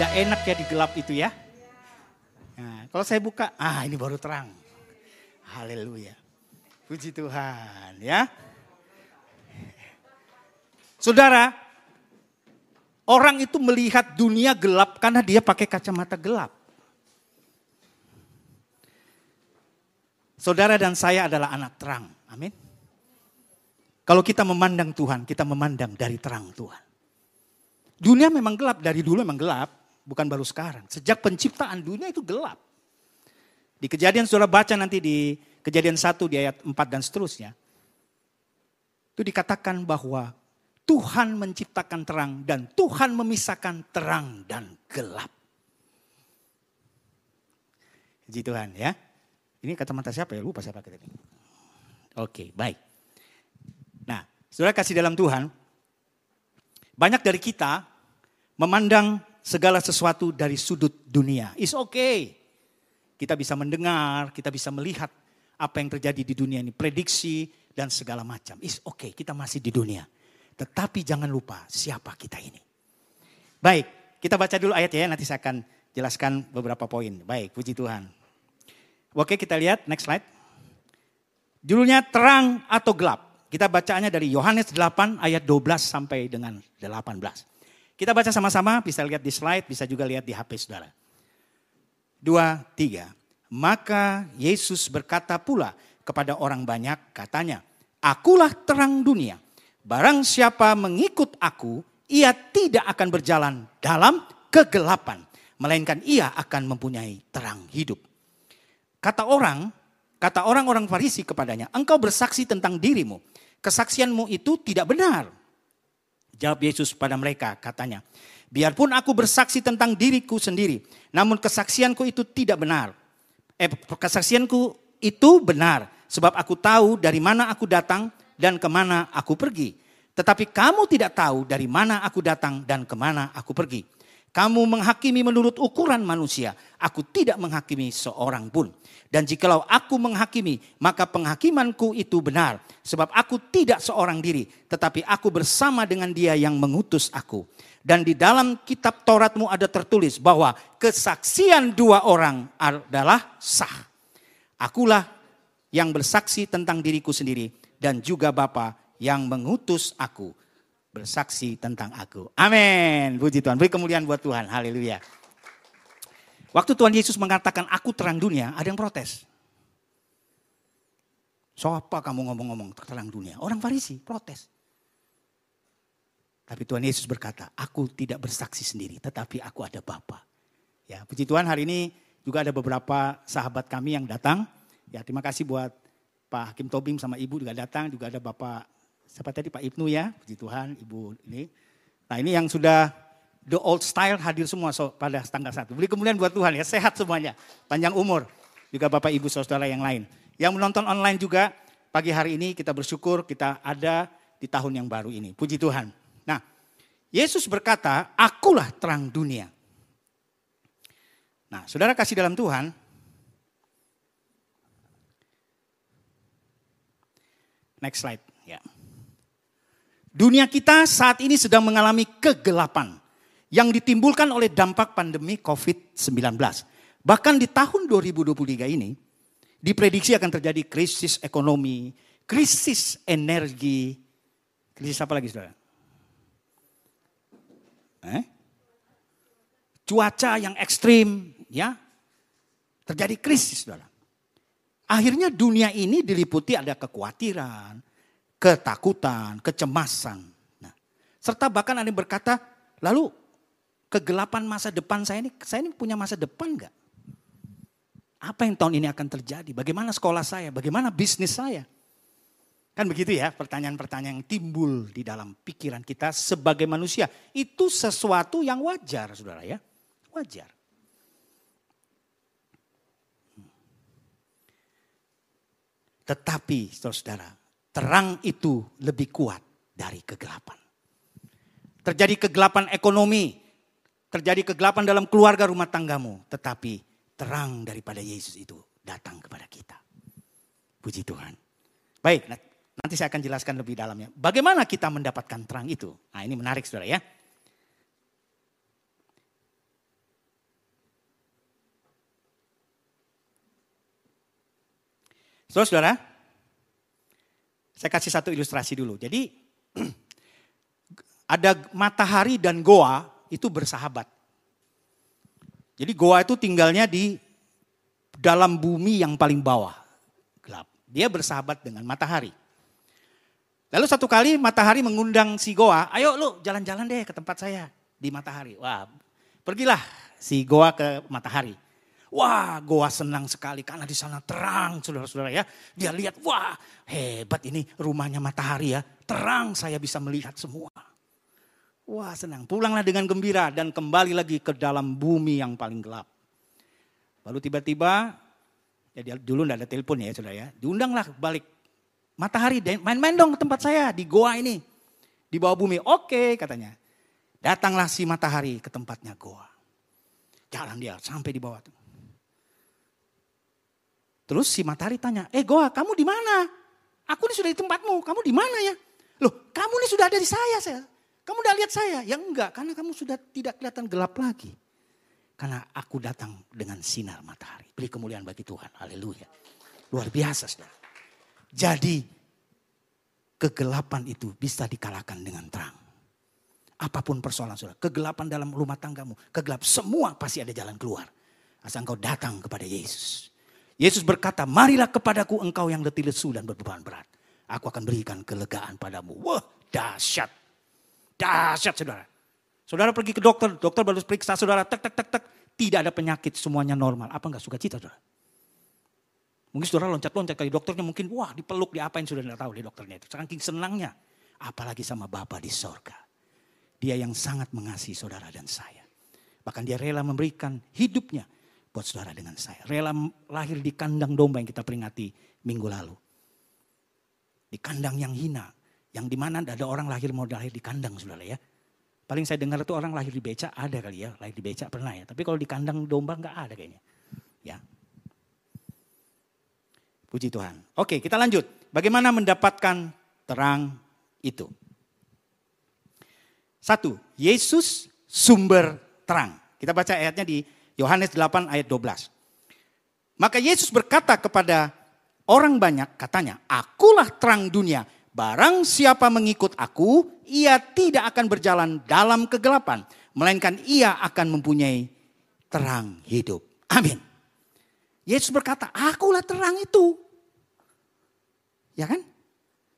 tidak enak ya di gelap itu ya. Nah, kalau saya buka, ah ini baru terang. Haleluya. Puji Tuhan ya. Saudara, orang itu melihat dunia gelap karena dia pakai kacamata gelap. Saudara dan saya adalah anak terang. Amin. Kalau kita memandang Tuhan, kita memandang dari terang Tuhan. Dunia memang gelap, dari dulu memang gelap, bukan baru sekarang. Sejak penciptaan dunia itu gelap. Di kejadian saudara baca nanti di kejadian 1 di ayat 4 dan seterusnya. Itu dikatakan bahwa Tuhan menciptakan terang dan Tuhan memisahkan terang dan gelap. Puji Tuhan ya. Ini kacamata siapa ya? Lupa siapa kita ini. Oke, baik. Nah, saudara kasih dalam Tuhan, banyak dari kita memandang segala sesuatu dari sudut dunia. It's okay. Kita bisa mendengar, kita bisa melihat apa yang terjadi di dunia ini, prediksi dan segala macam. It's okay, kita masih di dunia. Tetapi jangan lupa siapa kita ini. Baik, kita baca dulu ayat ya, nanti saya akan jelaskan beberapa poin. Baik, puji Tuhan. Oke, kita lihat next slide. Judulnya terang atau gelap. Kita bacanya dari Yohanes 8 ayat 12 sampai dengan 18. Kita baca sama-sama, bisa lihat di slide, bisa juga lihat di HP saudara. Dua, tiga. Maka Yesus berkata pula kepada orang banyak, katanya, Akulah terang dunia. Barang siapa mengikut aku, ia tidak akan berjalan dalam kegelapan. Melainkan ia akan mempunyai terang hidup. Kata orang, kata orang-orang Farisi kepadanya, engkau bersaksi tentang dirimu. Kesaksianmu itu tidak benar. Jawab Yesus pada mereka, katanya, biarpun aku bersaksi tentang diriku sendiri, namun kesaksianku itu tidak benar. Eh, kesaksianku itu benar, sebab aku tahu dari mana aku datang dan ke mana aku pergi. Tetapi kamu tidak tahu dari mana aku datang dan ke mana aku pergi. Kamu menghakimi menurut ukuran manusia. Aku tidak menghakimi seorang pun. Dan jikalau aku menghakimi, maka penghakimanku itu benar. Sebab aku tidak seorang diri, tetapi aku bersama dengan dia yang mengutus aku. Dan di dalam kitab Tauratmu ada tertulis bahwa kesaksian dua orang adalah sah. Akulah yang bersaksi tentang diriku sendiri dan juga Bapa yang mengutus aku bersaksi tentang aku. Amin. Puji Tuhan. Beri kemuliaan buat Tuhan. Haleluya. Waktu Tuhan Yesus mengatakan aku terang dunia, ada yang protes. So apa kamu ngomong-ngomong terang dunia? Orang Farisi protes. Tapi Tuhan Yesus berkata, aku tidak bersaksi sendiri, tetapi aku ada Bapa. Ya, puji Tuhan hari ini juga ada beberapa sahabat kami yang datang. Ya, terima kasih buat Pak Hakim Tobing sama Ibu juga datang, juga ada Bapak siapa tadi Pak Ibnu ya, puji Tuhan, Ibu ini. Nah, ini yang sudah the old style hadir semua so, pada tanggal satu. Beri kemudian buat Tuhan ya, sehat semuanya, panjang umur. Juga Bapak Ibu saudara yang lain. Yang menonton online juga pagi hari ini kita bersyukur kita ada di tahun yang baru ini. Puji Tuhan. Nah, Yesus berkata, akulah terang dunia. Nah, saudara kasih dalam Tuhan, Next slide. Ya. Dunia kita saat ini sedang mengalami kegelapan yang ditimbulkan oleh dampak pandemi COVID-19. Bahkan di tahun 2023 ini diprediksi akan terjadi krisis ekonomi, krisis energi, krisis apa lagi saudara? Eh? Cuaca yang ekstrim, ya, terjadi krisis saudara. Akhirnya dunia ini diliputi ada kekhawatiran, ketakutan, kecemasan. Nah, serta bahkan ada yang berkata, lalu kegelapan masa depan saya ini, saya ini punya masa depan enggak? Apa yang tahun ini akan terjadi? Bagaimana sekolah saya? Bagaimana bisnis saya? Kan begitu ya pertanyaan-pertanyaan yang timbul di dalam pikiran kita sebagai manusia. Itu sesuatu yang wajar saudara ya. Wajar. Tetapi saudara, terang itu lebih kuat dari kegelapan. Terjadi kegelapan ekonomi, terjadi kegelapan dalam keluarga rumah tanggamu, tetapi terang daripada Yesus itu datang kepada kita. Puji Tuhan. Baik, nanti saya akan jelaskan lebih dalamnya. Bagaimana kita mendapatkan terang itu? Nah, ini menarik Saudara ya. Saudara-saudara, so, saya kasih satu ilustrasi dulu. Jadi ada matahari dan goa itu bersahabat. Jadi goa itu tinggalnya di dalam bumi yang paling bawah, gelap. Dia bersahabat dengan matahari. Lalu satu kali matahari mengundang si goa, ayo lu jalan-jalan deh ke tempat saya di matahari. Wah, pergilah si goa ke matahari. Wah, Goa senang sekali karena di sana terang, saudara-saudara ya. Dia lihat, wah hebat ini rumahnya matahari ya. Terang saya bisa melihat semua. Wah senang, pulanglah dengan gembira dan kembali lagi ke dalam bumi yang paling gelap. Lalu tiba-tiba, ya dulu tidak ada telepon ya saudara ya. Diundanglah balik matahari, main-main dong ke tempat saya di Goa ini. Di bawah bumi, oke katanya. Datanglah si matahari ke tempatnya Goa. Jalan dia sampai di bawah. Terus si matahari tanya, eh Goa kamu di mana? Aku ini sudah di tempatmu, kamu di mana ya? Loh kamu ini sudah ada di saya, saya. Kamu udah lihat saya? Ya enggak, karena kamu sudah tidak kelihatan gelap lagi. Karena aku datang dengan sinar matahari. Beri kemuliaan bagi Tuhan, haleluya. Luar biasa saudara. Jadi kegelapan itu bisa dikalahkan dengan terang. Apa pun persoalan saudara, kegelapan dalam rumah tanggamu, kegelap semua pasti ada jalan keluar. Asal engkau datang kepada Yesus. Yesus berkata, marilah kepadaku engkau yang letih lesu dan berbeban berat. Aku akan berikan kelegaan padamu. Wah dahsyat. Dahsyat saudara. Saudara pergi ke dokter, dokter baru periksa saudara, tek tek tek tek. Tidak ada penyakit, semuanya normal. Apa enggak suka cita saudara? Mungkin saudara loncat-loncat kali dokternya mungkin, wah dipeluk, diapain sudah tidak tahu di dokternya itu. Saking senangnya. Apalagi sama Bapa di sorga. Dia yang sangat mengasihi saudara dan saya. Bahkan dia rela memberikan hidupnya buat saudara dengan saya. Rela lahir di kandang domba yang kita peringati minggu lalu. Di kandang yang hina. Yang di mana ada orang lahir mau lahir di kandang saudara ya. Paling saya dengar itu orang lahir di beca ada kali ya. Lahir di beca pernah ya. Tapi kalau di kandang domba nggak ada kayaknya. Ya. Puji Tuhan. Oke kita lanjut. Bagaimana mendapatkan terang itu? Satu, Yesus sumber terang. Kita baca ayatnya di Yohanes 8 ayat 12. Maka Yesus berkata kepada orang banyak katanya, akulah terang dunia. Barang siapa mengikut aku, ia tidak akan berjalan dalam kegelapan. Melainkan ia akan mempunyai terang hidup. Amin. Yesus berkata, akulah terang itu. Ya kan?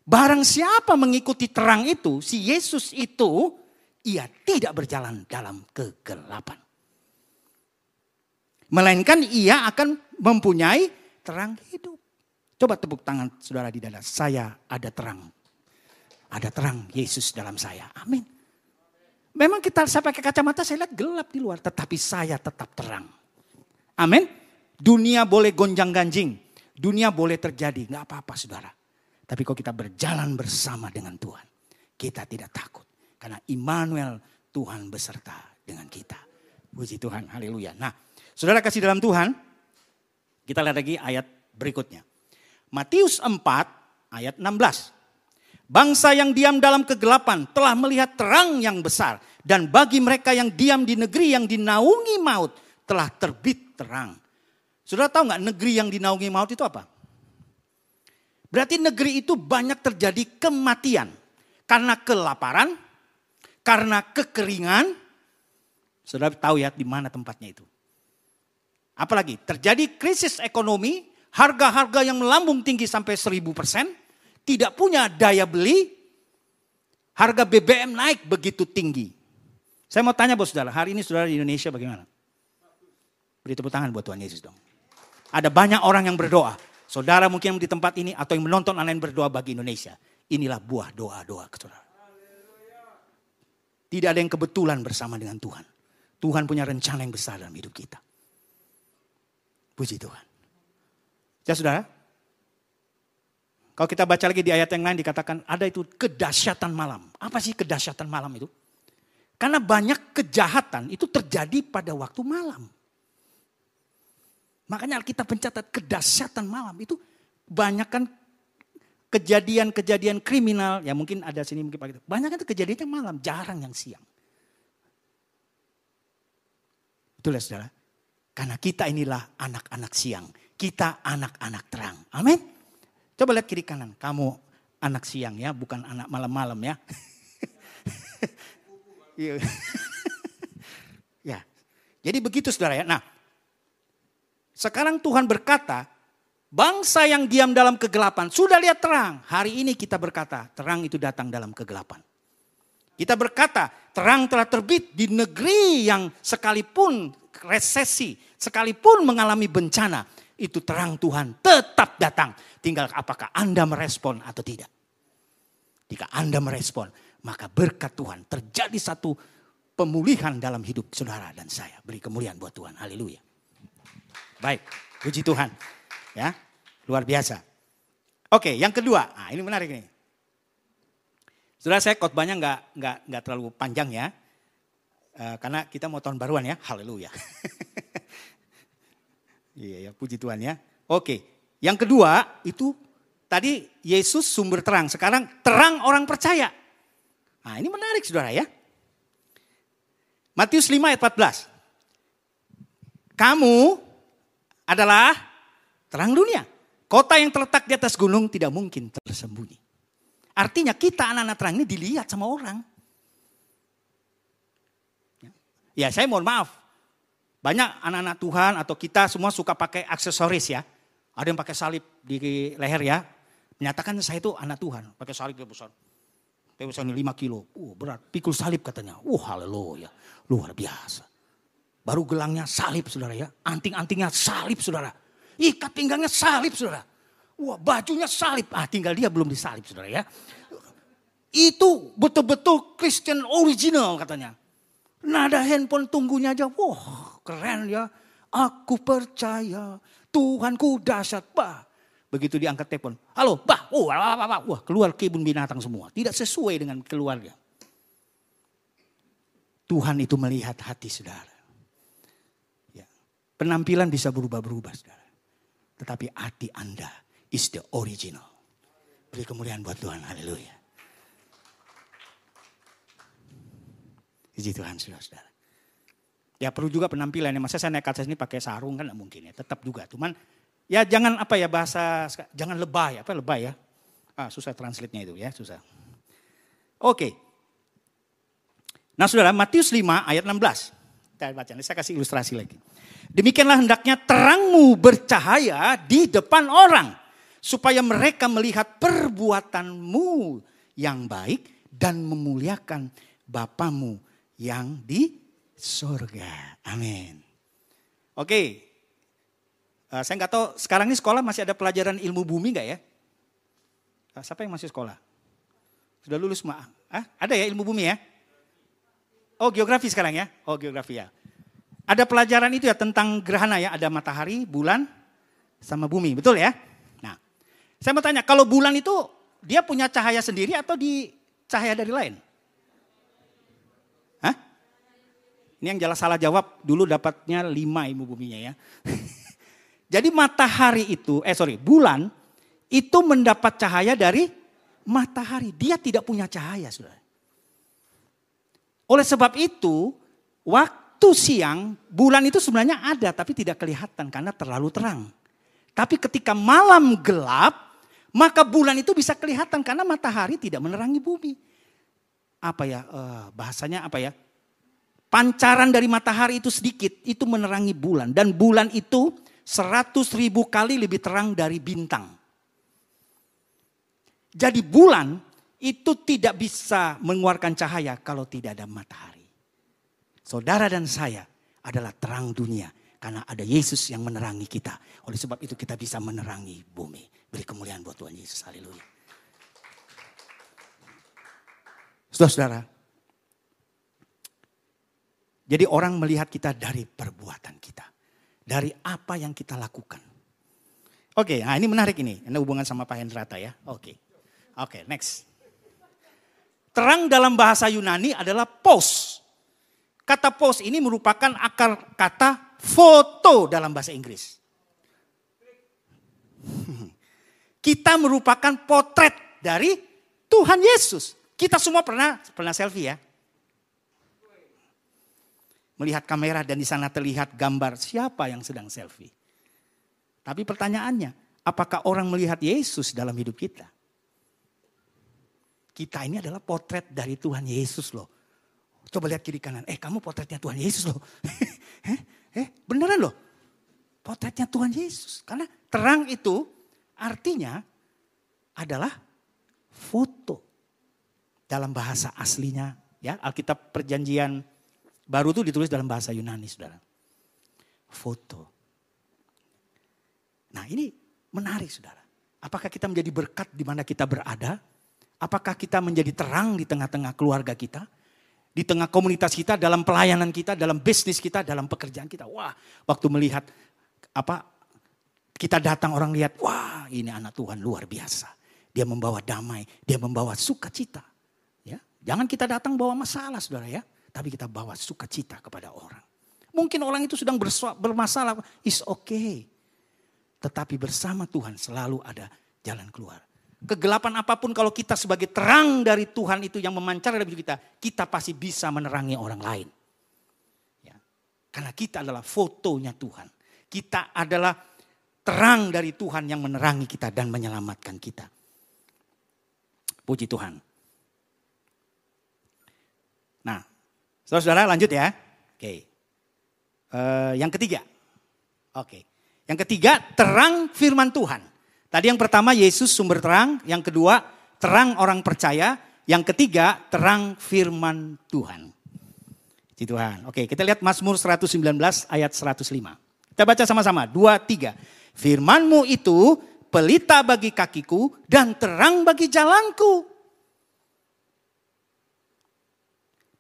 Barang siapa mengikuti terang itu, si Yesus itu, ia tidak berjalan dalam kegelapan. Melainkan ia akan mempunyai terang hidup. Coba tepuk tangan saudara di dada. Saya ada terang. Ada terang Yesus dalam saya. Amin. Memang kita saya pakai kacamata saya lihat gelap di luar. Tetapi saya tetap terang. Amin. Dunia boleh gonjang ganjing. Dunia boleh terjadi. Nggak apa-apa saudara. Tapi kalau kita berjalan bersama dengan Tuhan. Kita tidak takut. Karena Immanuel Tuhan beserta dengan kita. Puji Tuhan. Haleluya. Nah Saudara kasih dalam Tuhan, kita lihat lagi ayat berikutnya. Matius 4 ayat 16. Bangsa yang diam dalam kegelapan telah melihat terang yang besar. Dan bagi mereka yang diam di negeri yang dinaungi maut telah terbit terang. Saudara tahu nggak negeri yang dinaungi maut itu apa? Berarti negeri itu banyak terjadi kematian. Karena kelaparan, karena kekeringan. Saudara tahu ya di mana tempatnya itu. Apalagi terjadi krisis ekonomi, harga-harga yang melambung tinggi sampai 1000 persen, tidak punya daya beli, harga BBM naik begitu tinggi. Saya mau tanya bos saudara, hari ini saudara di Indonesia bagaimana? Beri tepuk tangan buat Tuhan Yesus dong. Ada banyak orang yang berdoa. Saudara mungkin di tempat ini atau yang menonton online berdoa bagi Indonesia. Inilah buah doa-doa saudara. Tidak ada yang kebetulan bersama dengan Tuhan. Tuhan punya rencana yang besar dalam hidup kita. Puji Tuhan. Ya saudara, kalau kita baca lagi di ayat yang lain dikatakan ada itu kedahsyatan malam. Apa sih kedahsyatan malam itu? Karena banyak kejahatan itu terjadi pada waktu malam. Makanya kita pencatat kedahsyatan malam itu banyak kan kejadian-kejadian kriminal, ya mungkin ada sini mungkin pagi. Banyak kan kejadiannya malam, jarang yang siang. Betul ya saudara? Karena kita inilah anak-anak siang. Kita anak-anak terang. Amin. Coba lihat kiri kanan. Kamu anak siang ya, bukan anak malam-malam ya. Iya. ya. Jadi begitu saudara ya. Nah, sekarang Tuhan berkata, bangsa yang diam dalam kegelapan sudah lihat terang. Hari ini kita berkata, terang itu datang dalam kegelapan. Kita berkata, terang telah terbit di negeri yang sekalipun resesi, sekalipun mengalami bencana, itu terang Tuhan tetap datang. Tinggal apakah Anda merespon atau tidak. Jika Anda merespon, maka berkat Tuhan terjadi satu pemulihan dalam hidup saudara dan saya. Beri kemuliaan buat Tuhan. Haleluya. Baik, puji Tuhan. Ya, luar biasa. Oke, yang kedua, nah ini menarik nih. Saudara saya khotbahnya nggak nggak nggak terlalu panjang ya, e, karena kita mau tahun baruan ya, haleluya. iya ya, puji Tuhan ya. Oke, yang kedua itu tadi Yesus sumber terang, sekarang terang orang percaya. Nah ini menarik saudara ya. Matius 5 ayat 14. Kamu adalah terang dunia. Kota yang terletak di atas gunung tidak mungkin tersembunyi. Artinya kita anak-anak terang ini dilihat sama orang. Ya saya mohon maaf. Banyak anak-anak Tuhan atau kita semua suka pakai aksesoris ya. Ada yang pakai salib di leher ya. Menyatakan saya itu anak Tuhan. Pakai salib yang besar. Misalnya 5 kilo. Uh, berat. Pikul salib katanya. Uh, haleluya. Luar biasa. Baru gelangnya salib saudara ya. Anting-antingnya salib saudara. Ikat pinggangnya salib saudara. Wah bajunya salib. Ah tinggal dia belum disalib saudara ya. Itu betul-betul Christian original katanya. Nada handphone tunggunya aja. Wah keren ya. Aku percaya Tuhanku dahsyat. Bah Begitu diangkat telepon, halo, bah, oh, wah, wah, wah, wah, keluar kebun binatang semua. Tidak sesuai dengan keluarga. Tuhan itu melihat hati saudara. Ya. Penampilan bisa berubah-berubah saudara. Tetapi hati Anda is the original. Beri kemuliaan buat Tuhan, haleluya. Puji Tuhan saudara-saudara. Ya perlu juga penampilan. Masa saya naik atas ini pakai sarung kan mungkin ya. Tetap juga. Cuman Ya jangan apa ya bahasa, jangan lebay, apa lebay ya. Ah, susah translate-nya itu ya, susah. Oke. Nah saudara, Matius 5 ayat 16. Kita baca, saya kasih ilustrasi lagi. Demikianlah hendaknya terangmu bercahaya di depan orang. Supaya mereka melihat perbuatanmu yang baik dan memuliakan Bapamu yang di surga. Amin. Oke, Uh, saya nggak tahu sekarang ini sekolah masih ada pelajaran ilmu bumi nggak ya? Uh, siapa yang masih sekolah? Sudah lulus mah? Ah, ada ya ilmu bumi ya? Oh geografi sekarang ya? Oh geografi ya. Ada pelajaran itu ya tentang gerhana ya, ada matahari, bulan, sama bumi, betul ya? Nah, saya mau tanya, kalau bulan itu dia punya cahaya sendiri atau di cahaya dari lain? Ini yang jelas salah jawab, dulu dapatnya lima ilmu buminya ya. Jadi matahari itu, eh sorry, bulan itu mendapat cahaya dari matahari. Dia tidak punya cahaya, saudara. Oleh sebab itu, waktu siang, bulan itu sebenarnya ada tapi tidak kelihatan karena terlalu terang. Tapi ketika malam gelap, maka bulan itu bisa kelihatan karena matahari tidak menerangi bumi. Apa ya, uh, bahasanya apa ya? Pancaran dari matahari itu sedikit, itu menerangi bulan. Dan bulan itu seratus ribu kali lebih terang dari bintang. Jadi bulan itu tidak bisa mengeluarkan cahaya kalau tidak ada matahari. Saudara dan saya adalah terang dunia karena ada Yesus yang menerangi kita. Oleh sebab itu kita bisa menerangi bumi. Beri kemuliaan buat Tuhan Yesus. Haleluya. Saudara-saudara, jadi orang melihat kita dari perbuatan kita dari apa yang kita lakukan. Oke, nah ini menarik ini. Ini hubungan sama Pak Hendrata ya. Oke. Oke, next. Terang dalam bahasa Yunani adalah pos. Kata pos ini merupakan akar kata foto dalam bahasa Inggris. Kita merupakan potret dari Tuhan Yesus. Kita semua pernah pernah selfie ya melihat kamera dan di sana terlihat gambar siapa yang sedang selfie. Tapi pertanyaannya, apakah orang melihat Yesus dalam hidup kita? Kita ini adalah potret dari Tuhan Yesus loh. Coba lihat kiri kanan. Eh kamu potretnya Tuhan Yesus loh. eh, eh beneran loh. Potretnya Tuhan Yesus. Karena terang itu artinya adalah foto. Dalam bahasa aslinya. ya Alkitab perjanjian baru itu ditulis dalam bahasa Yunani saudara. Foto. Nah ini menarik saudara. Apakah kita menjadi berkat di mana kita berada? Apakah kita menjadi terang di tengah-tengah keluarga kita? Di tengah komunitas kita, dalam pelayanan kita, dalam bisnis kita, dalam pekerjaan kita. Wah, waktu melihat apa kita datang orang lihat, wah ini anak Tuhan luar biasa. Dia membawa damai, dia membawa sukacita. Ya, jangan kita datang bawa masalah, saudara ya. Tapi kita bawa sukacita kepada orang. Mungkin orang itu sedang bermasalah, is okay. Tetapi bersama Tuhan selalu ada jalan keluar kegelapan apa pun kalau kita sebagai terang dari Tuhan itu yang memancar dalam hidup kita, kita pasti bisa menerangi orang lain. Ya. Karena kita adalah fotonya Tuhan. Kita adalah terang dari Tuhan yang menerangi kita dan menyelamatkan kita. Puji Tuhan. Nah, saudara-saudara lanjut ya. Oke. Uh, yang ketiga. Oke. Yang ketiga, terang firman Tuhan. Tadi yang pertama Yesus sumber terang, yang kedua terang orang percaya, yang ketiga terang firman Tuhan. Puji Tuhan. Oke, kita lihat Mazmur 119 ayat 105. Kita baca sama-sama, dua, tiga. Firmanmu itu pelita bagi kakiku dan terang bagi jalanku.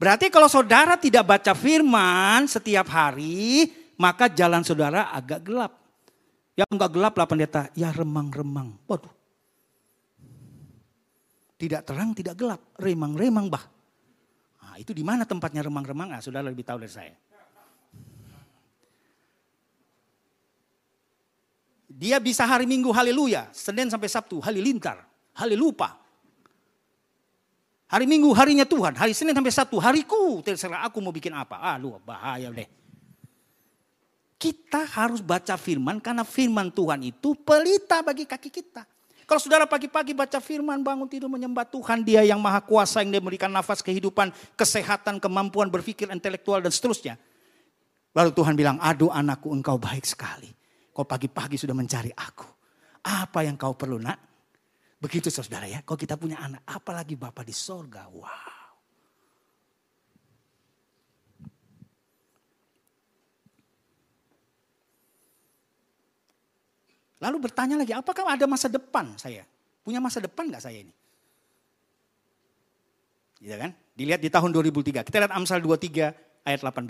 Berarti kalau saudara tidak baca firman setiap hari, maka jalan saudara agak gelap. Yang enggak gelap lah pendeta, ya remang-remang. Waduh. Tidak terang, tidak gelap. Remang-remang bah. Nah, itu di mana tempatnya remang-remang? Nah, sudah lebih tahu dari saya. Dia bisa hari Minggu haleluya, Senin sampai Sabtu halilintar, halilupa. Hari Minggu harinya Tuhan, hari Senin sampai Sabtu hariku, terserah aku mau bikin apa. Ah, lu bahaya deh. Kita harus baca firman karena firman Tuhan itu pelita bagi kaki kita. Kalau saudara pagi-pagi baca firman, bangun tidur menyembah Tuhan, dia yang maha kuasa yang dia memberikan nafas kehidupan, kesehatan, kemampuan berpikir intelektual dan seterusnya. Lalu Tuhan bilang, aduh anakku engkau baik sekali. Kau pagi-pagi sudah mencari aku. Apa yang kau perlu nak? Begitu saudara ya, kalau kita punya anak, apalagi Bapak di sorga, wow. Lalu bertanya lagi, apakah ada masa depan saya? Punya masa depan nggak saya ini? Gitu kan? Dilihat di tahun 2003. Kita lihat Amsal 23 ayat 18.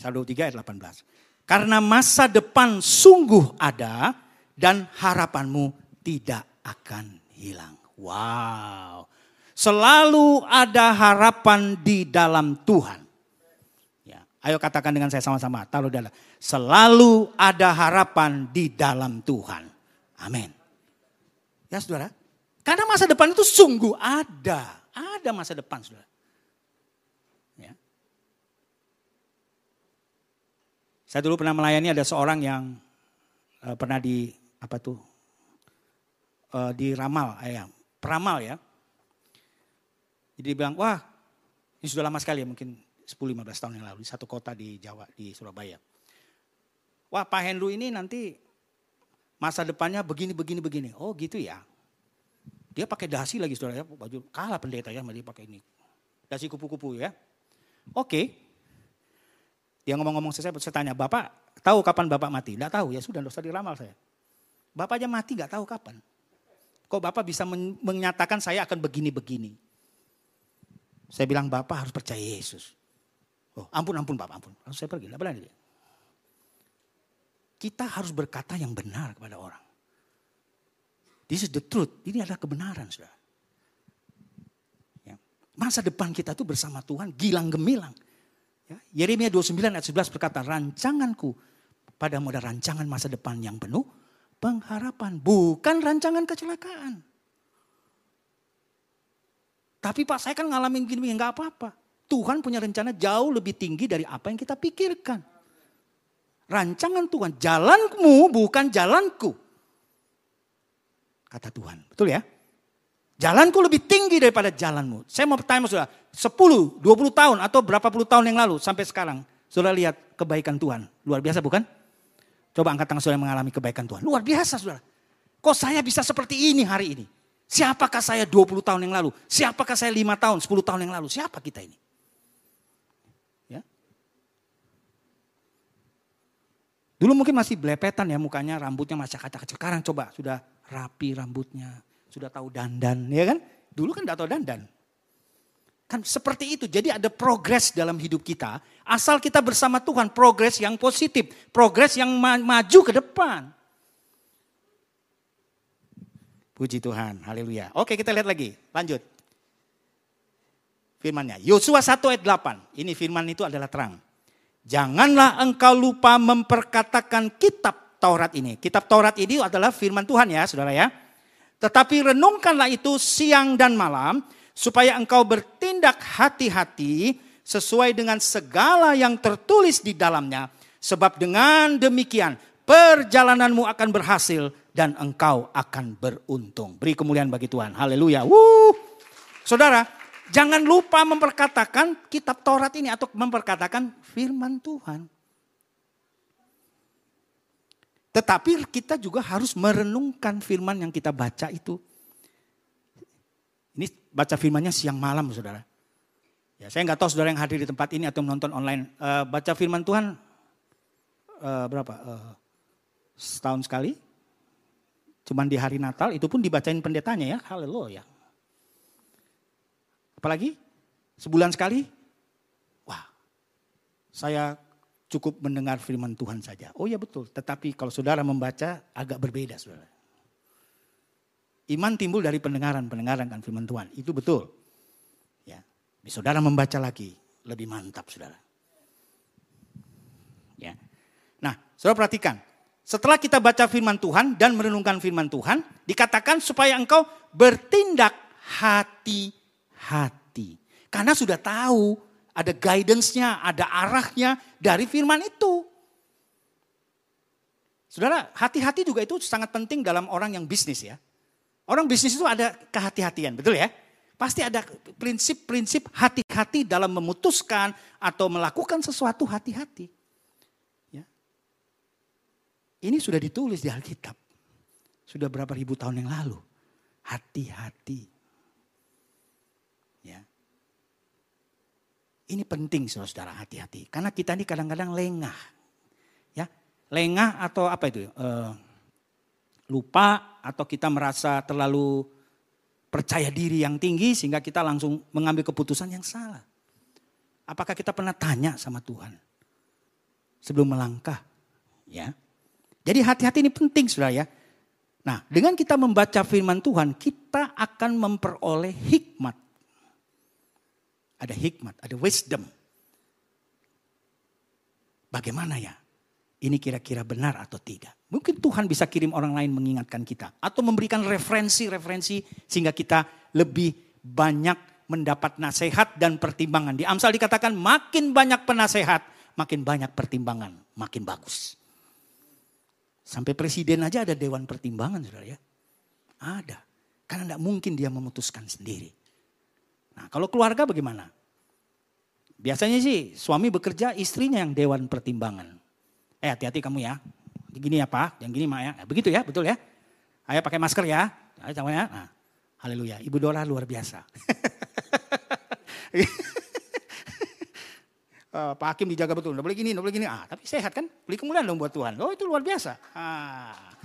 Amsal 23 ayat 18. Karena masa depan sungguh ada dan harapanmu tidak akan hilang. Wow. Selalu ada harapan di dalam Tuhan. Ayo katakan dengan saya sama-sama. Taruh dalam. Selalu ada harapan di dalam Tuhan. Amin. Ya saudara. Karena masa depan itu sungguh ada. Ada masa depan saudara. Saya dulu pernah melayani ada seorang yang uh, pernah di apa tuh uh, di ramal, eh, peramal ya. Jadi dia bilang, wah ini sudah lama sekali ya mungkin 10-15 tahun yang lalu di satu kota di Jawa, di Surabaya. Wah Pak Hendru ini nanti masa depannya begini, begini, begini. Oh gitu ya. Dia pakai dasi lagi saudara ya, baju kalah pendeta ya, dia pakai ini. Dasi kupu-kupu ya. Oke. Dia ngomong-ngomong saya, saya tanya, Bapak tahu kapan Bapak mati? Tidak tahu, ya sudah, tidak usah diramal saya. Bapak aja mati nggak tahu kapan. Kok Bapak bisa menyatakan saya akan begini-begini? Saya bilang Bapak harus percaya Yesus. Oh, ampun, ampun Bapak, ampun. Lalu saya pergi, berani dia. Kita harus berkata yang benar kepada orang. This is the truth. Ini adalah kebenaran, saudara. Ya. Masa depan kita itu bersama Tuhan gilang gemilang. Ya. Yeremia 29 ayat 11 berkata, rancanganku pada muda rancangan masa depan yang penuh pengharapan. Bukan rancangan kecelakaan. Tapi Pak saya kan ngalamin gini, nggak apa-apa. Tuhan punya rencana jauh lebih tinggi dari apa yang kita pikirkan. rancangan Tuhan. Jalanmu bukan jalanku. Kata Tuhan. Betul ya? Jalanku lebih tinggi daripada jalanmu. Saya mau bertanya saudara, 10, 20 tahun atau berapa puluh tahun yang lalu sampai sekarang. Saudara lihat kebaikan Tuhan. Luar biasa bukan? Coba angkat tangan saudara mengalami kebaikan Tuhan. Luar biasa saudara. Kok saya bisa seperti ini hari ini? Siapakah saya 20 tahun yang lalu? Siapakah saya 5 tahun, 10 tahun yang lalu? Siapa kita ini? Dulu mungkin masih belepetan ya mukanya, rambutnya masih kacak-kacak. Sekarang coba sudah rapi rambutnya, sudah tahu dandan, ya kan? Dulu kan tidak tahu dandan. Kan seperti itu. Jadi ada progres dalam hidup kita. Asal kita bersama Tuhan, progres yang positif, progres yang ma maju ke depan. Puji Tuhan, haleluya. Oke kita lihat lagi, lanjut. Firmannya, Yosua 1 ayat 8. Ini firman itu adalah terang. Janganlah engkau lupa memperkatakan kitab Taurat ini. Kitab Taurat ini adalah firman Tuhan ya saudara ya. Tetapi renungkanlah itu siang dan malam supaya engkau bertindak hati-hati sesuai dengan segala yang tertulis di dalamnya. Sebab dengan demikian perjalananmu akan berhasil dan engkau akan beruntung. Beri kemuliaan bagi Tuhan. Haleluya. Saudara, Jangan lupa memperkatakan kitab Taurat ini atau memperkatakan firman Tuhan. Tetapi kita juga harus merenungkan firman yang kita baca itu. Ini baca firmannya siang malam saudara. Ya, saya nggak tahu saudara yang hadir di tempat ini atau menonton online. Uh, baca firman Tuhan uh, berapa? Uh, setahun sekali. Cuman di hari Natal itu pun dibacain pendetanya ya. Haleluya. Apalagi sebulan sekali, wah saya cukup mendengar firman Tuhan saja. Oh ya betul, tetapi kalau saudara membaca agak berbeda saudara. Iman timbul dari pendengaran-pendengaran kan firman Tuhan, itu betul. Ya, saudara membaca lagi, lebih mantap saudara. Ya. Nah, saudara perhatikan, setelah kita baca firman Tuhan dan merenungkan firman Tuhan, dikatakan supaya engkau bertindak hati hati. Karena sudah tahu ada guidance-nya, ada arahnya dari firman itu. Saudara, hati-hati juga itu sangat penting dalam orang yang bisnis ya. Orang bisnis itu ada kehati-hatian, betul ya? Pasti ada prinsip-prinsip hati-hati dalam memutuskan atau melakukan sesuatu hati-hati. Ya. Ini sudah ditulis di Alkitab. Sudah berapa ribu tahun yang lalu. Hati-hati. Ini penting saudara hati-hati. Karena kita ini kadang-kadang lengah. Ya, lengah atau apa itu? Uh, lupa atau kita merasa terlalu percaya diri yang tinggi sehingga kita langsung mengambil keputusan yang salah. Apakah kita pernah tanya sama Tuhan sebelum melangkah? Ya. Jadi hati-hati ini penting saudara ya. Nah dengan kita membaca firman Tuhan kita akan memperoleh hikmat ada hikmat, ada wisdom. Bagaimana ya? Ini kira-kira benar atau tidak? Mungkin Tuhan bisa kirim orang lain mengingatkan kita. Atau memberikan referensi-referensi sehingga kita lebih banyak mendapat nasihat dan pertimbangan. Di Amsal dikatakan makin banyak penasehat, makin banyak pertimbangan, makin bagus. Sampai presiden aja ada dewan pertimbangan saudara ya. Ada. Karena tidak mungkin dia memutuskan sendiri. Nah kalau keluarga bagaimana? Biasanya sih suami bekerja, istrinya yang dewan pertimbangan. Eh hati-hati kamu ya. Begini ya Pak, yang gini Mak ya. Begitu ya, betul ya. Ayo pakai masker ya. Ayo ya. Nah, haleluya. Ibu Dora luar biasa. uh, Pak Hakim dijaga betul. Tidak boleh gini, tidak boleh gini. Ah, tapi sehat kan? Beli kemuliaan dong buat Tuhan. Oh itu luar biasa. Ah.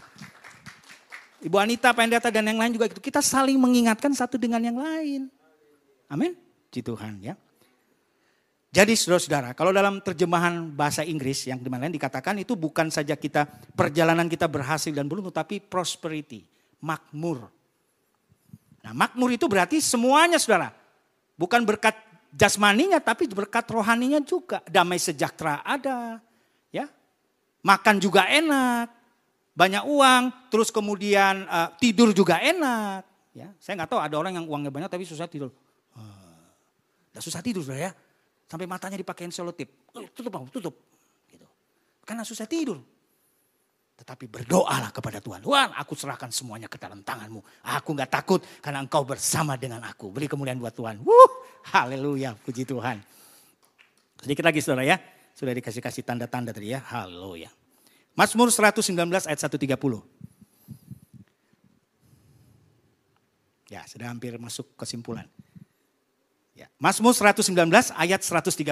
Ibu Anita, Pendeta dan yang lain juga itu. Kita saling mengingatkan satu dengan yang lain. Amin. Ci Tuhan ya. Jadi saudara-saudara, kalau dalam terjemahan bahasa Inggris yang di mana dikatakan itu bukan saja kita perjalanan kita berhasil dan beruntung, tapi prosperity, makmur. Nah makmur itu berarti semuanya saudara. Bukan berkat jasmaninya tapi berkat rohaninya juga. Damai sejahtera ada, ya. Makan juga enak, banyak uang, terus kemudian uh, tidur juga enak. Ya, saya nggak tahu ada orang yang uangnya banyak tapi susah tidur. Uh, susah tidur saudara ya Sampai matanya dipakein selotip. Tutup, tutup. Gitu. karena susah tidur. Tetapi berdoalah kepada Tuhan. Tuhan aku serahkan semuanya ke dalam tanganmu. Aku nggak takut karena engkau bersama dengan aku. Beri kemuliaan buat Tuhan. Wuh, haleluya, puji Tuhan. Sedikit lagi saudara ya. Sudah dikasih-kasih tanda-tanda tadi ya. Haleluya. Mazmur 119 ayat 130. Ya, sudah hampir masuk kesimpulan. Ya. Mazmur 119 ayat 130.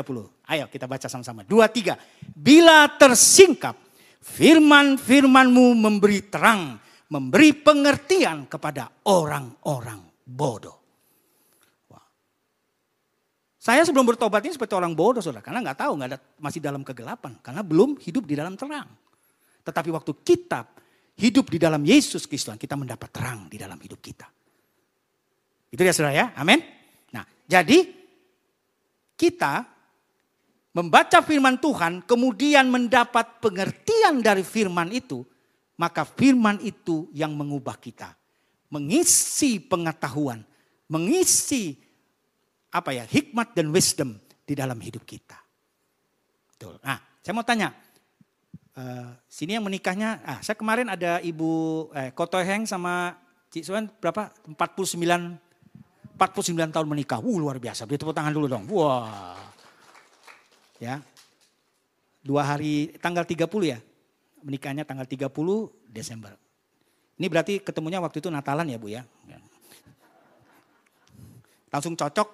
Ayo kita baca sama-sama. Dua, tiga. Bila tersingkap Firman-firmanmu memberi terang, memberi pengertian kepada orang-orang bodoh. Wah. Saya sebelum bertobat ini seperti orang bodoh saudara. Karena nggak tahu, nggak ada masih dalam kegelapan. Karena belum hidup di dalam terang. Tetapi waktu kita hidup di dalam Yesus Kristus, kita mendapat terang di dalam hidup kita. Itu ya saudara ya, amin. Jadi kita membaca firman Tuhan, kemudian mendapat pengertian dari firman itu, maka firman itu yang mengubah kita. Mengisi pengetahuan, mengisi apa ya, hikmat dan wisdom di dalam hidup kita. Betul. Nah, saya mau tanya, uh, sini yang menikahnya, ah, saya kemarin ada Ibu eh, Koto Heng sama Cik Suan berapa? 49 49 tahun menikah. Wuh luar biasa. Beri tepuk tangan dulu dong. Wah ya dua hari tanggal 30 ya menikahnya tanggal 30 Desember. Ini berarti ketemunya waktu itu Natalan ya Bu ya. Langsung cocok,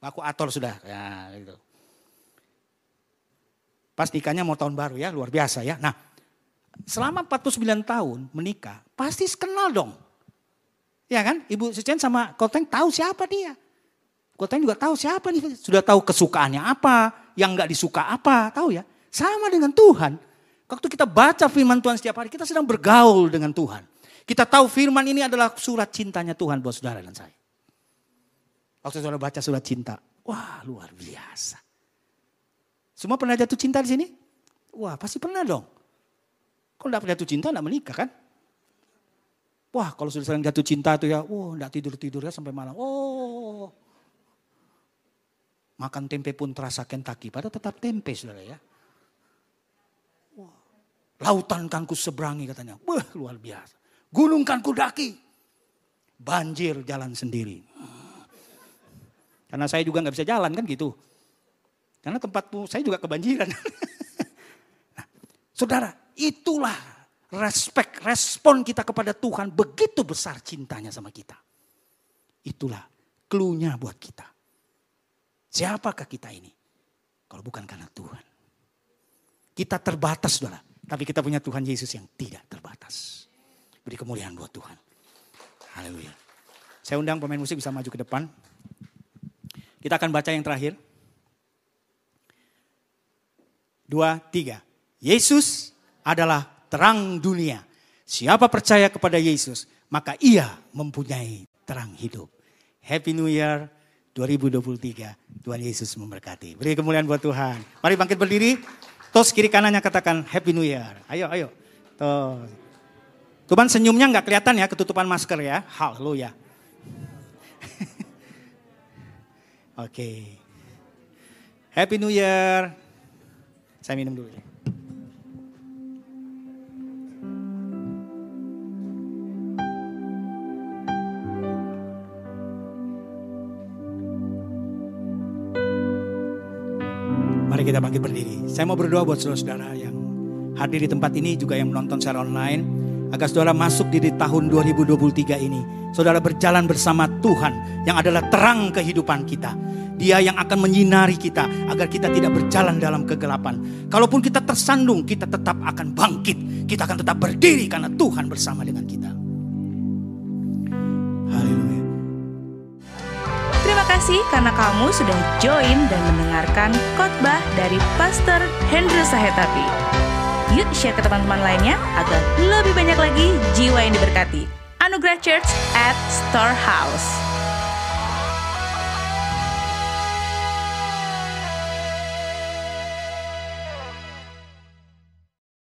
aku atur sudah. Ya, gitu. Pas nikahnya mau tahun baru ya, luar biasa ya. Nah, selama 49 tahun menikah, pasti kenal dong. Ya kan? Ibu Sucen sama Koteng tahu siapa dia. Koteng juga tahu siapa nih. Sudah tahu kesukaannya apa, yang nggak disuka apa, tahu ya? Sama dengan Tuhan. Waktu kita baca firman Tuhan setiap hari, kita sedang bergaul dengan Tuhan. Kita tahu firman ini adalah surat cintanya Tuhan buat saudara dan saya. Waktu saudara baca surat cinta, wah luar biasa. Semua pernah jatuh cinta di sini? Wah pasti pernah dong. Kalau tidak pernah jatuh cinta, tidak menikah kan? Wah kalau sudah sering jatuh cinta itu ya, wah tidak tidur-tidur ya sampai malam. Oh, Makan tempe pun terasa Kentucky, padahal tetap tempe saudara ya. Wah. Lautan kan ku seberangi katanya. Wah luar biasa. Gunung kan ku daki. Banjir jalan sendiri. Karena saya juga nggak bisa jalan kan gitu. Karena tempatmu saya juga kebanjiran. nah, saudara, itulah respek, respon kita kepada Tuhan begitu besar cintanya sama kita. Itulah klunya buat kita. Siapakah kita ini? Kalau bukan karena Tuhan. Kita terbatas saudara. Tapi kita punya Tuhan Yesus yang tidak terbatas. Beri kemuliaan buat Tuhan. Haleluya. Saya undang pemain musik bisa maju ke depan. Kita akan baca yang terakhir. Dua, tiga. Yesus adalah terang dunia. Siapa percaya kepada Yesus, maka ia mempunyai terang hidup. Happy New Year 2023. Tuhan Yesus memberkati. Beri kemuliaan buat Tuhan. Mari bangkit berdiri. Tos kiri kanannya katakan Happy New Year. Ayo, ayo. Tos. Tuhan senyumnya nggak kelihatan ya, ketutupan masker ya. Haleluya. Oke. okay. Happy New Year. Saya minum dulu ya. Kita bangkit berdiri. Saya mau berdoa buat saudara-saudara yang hadir di tempat ini juga yang menonton secara online. Agar saudara masuk di, tahun 2023 ini. Saudara berjalan bersama Tuhan yang adalah terang kehidupan kita. Dia yang akan menyinari kita agar kita tidak berjalan dalam kegelapan. Kalaupun kita tersandung, kita tetap akan bangkit. Kita akan tetap berdiri karena Tuhan bersama dengan kasih karena kamu sudah join dan mendengarkan khotbah dari Pastor Hendro Sahetapi. Yuk share ke teman-teman lainnya agar lebih banyak lagi jiwa yang diberkati. Anugerah Church at Storehouse.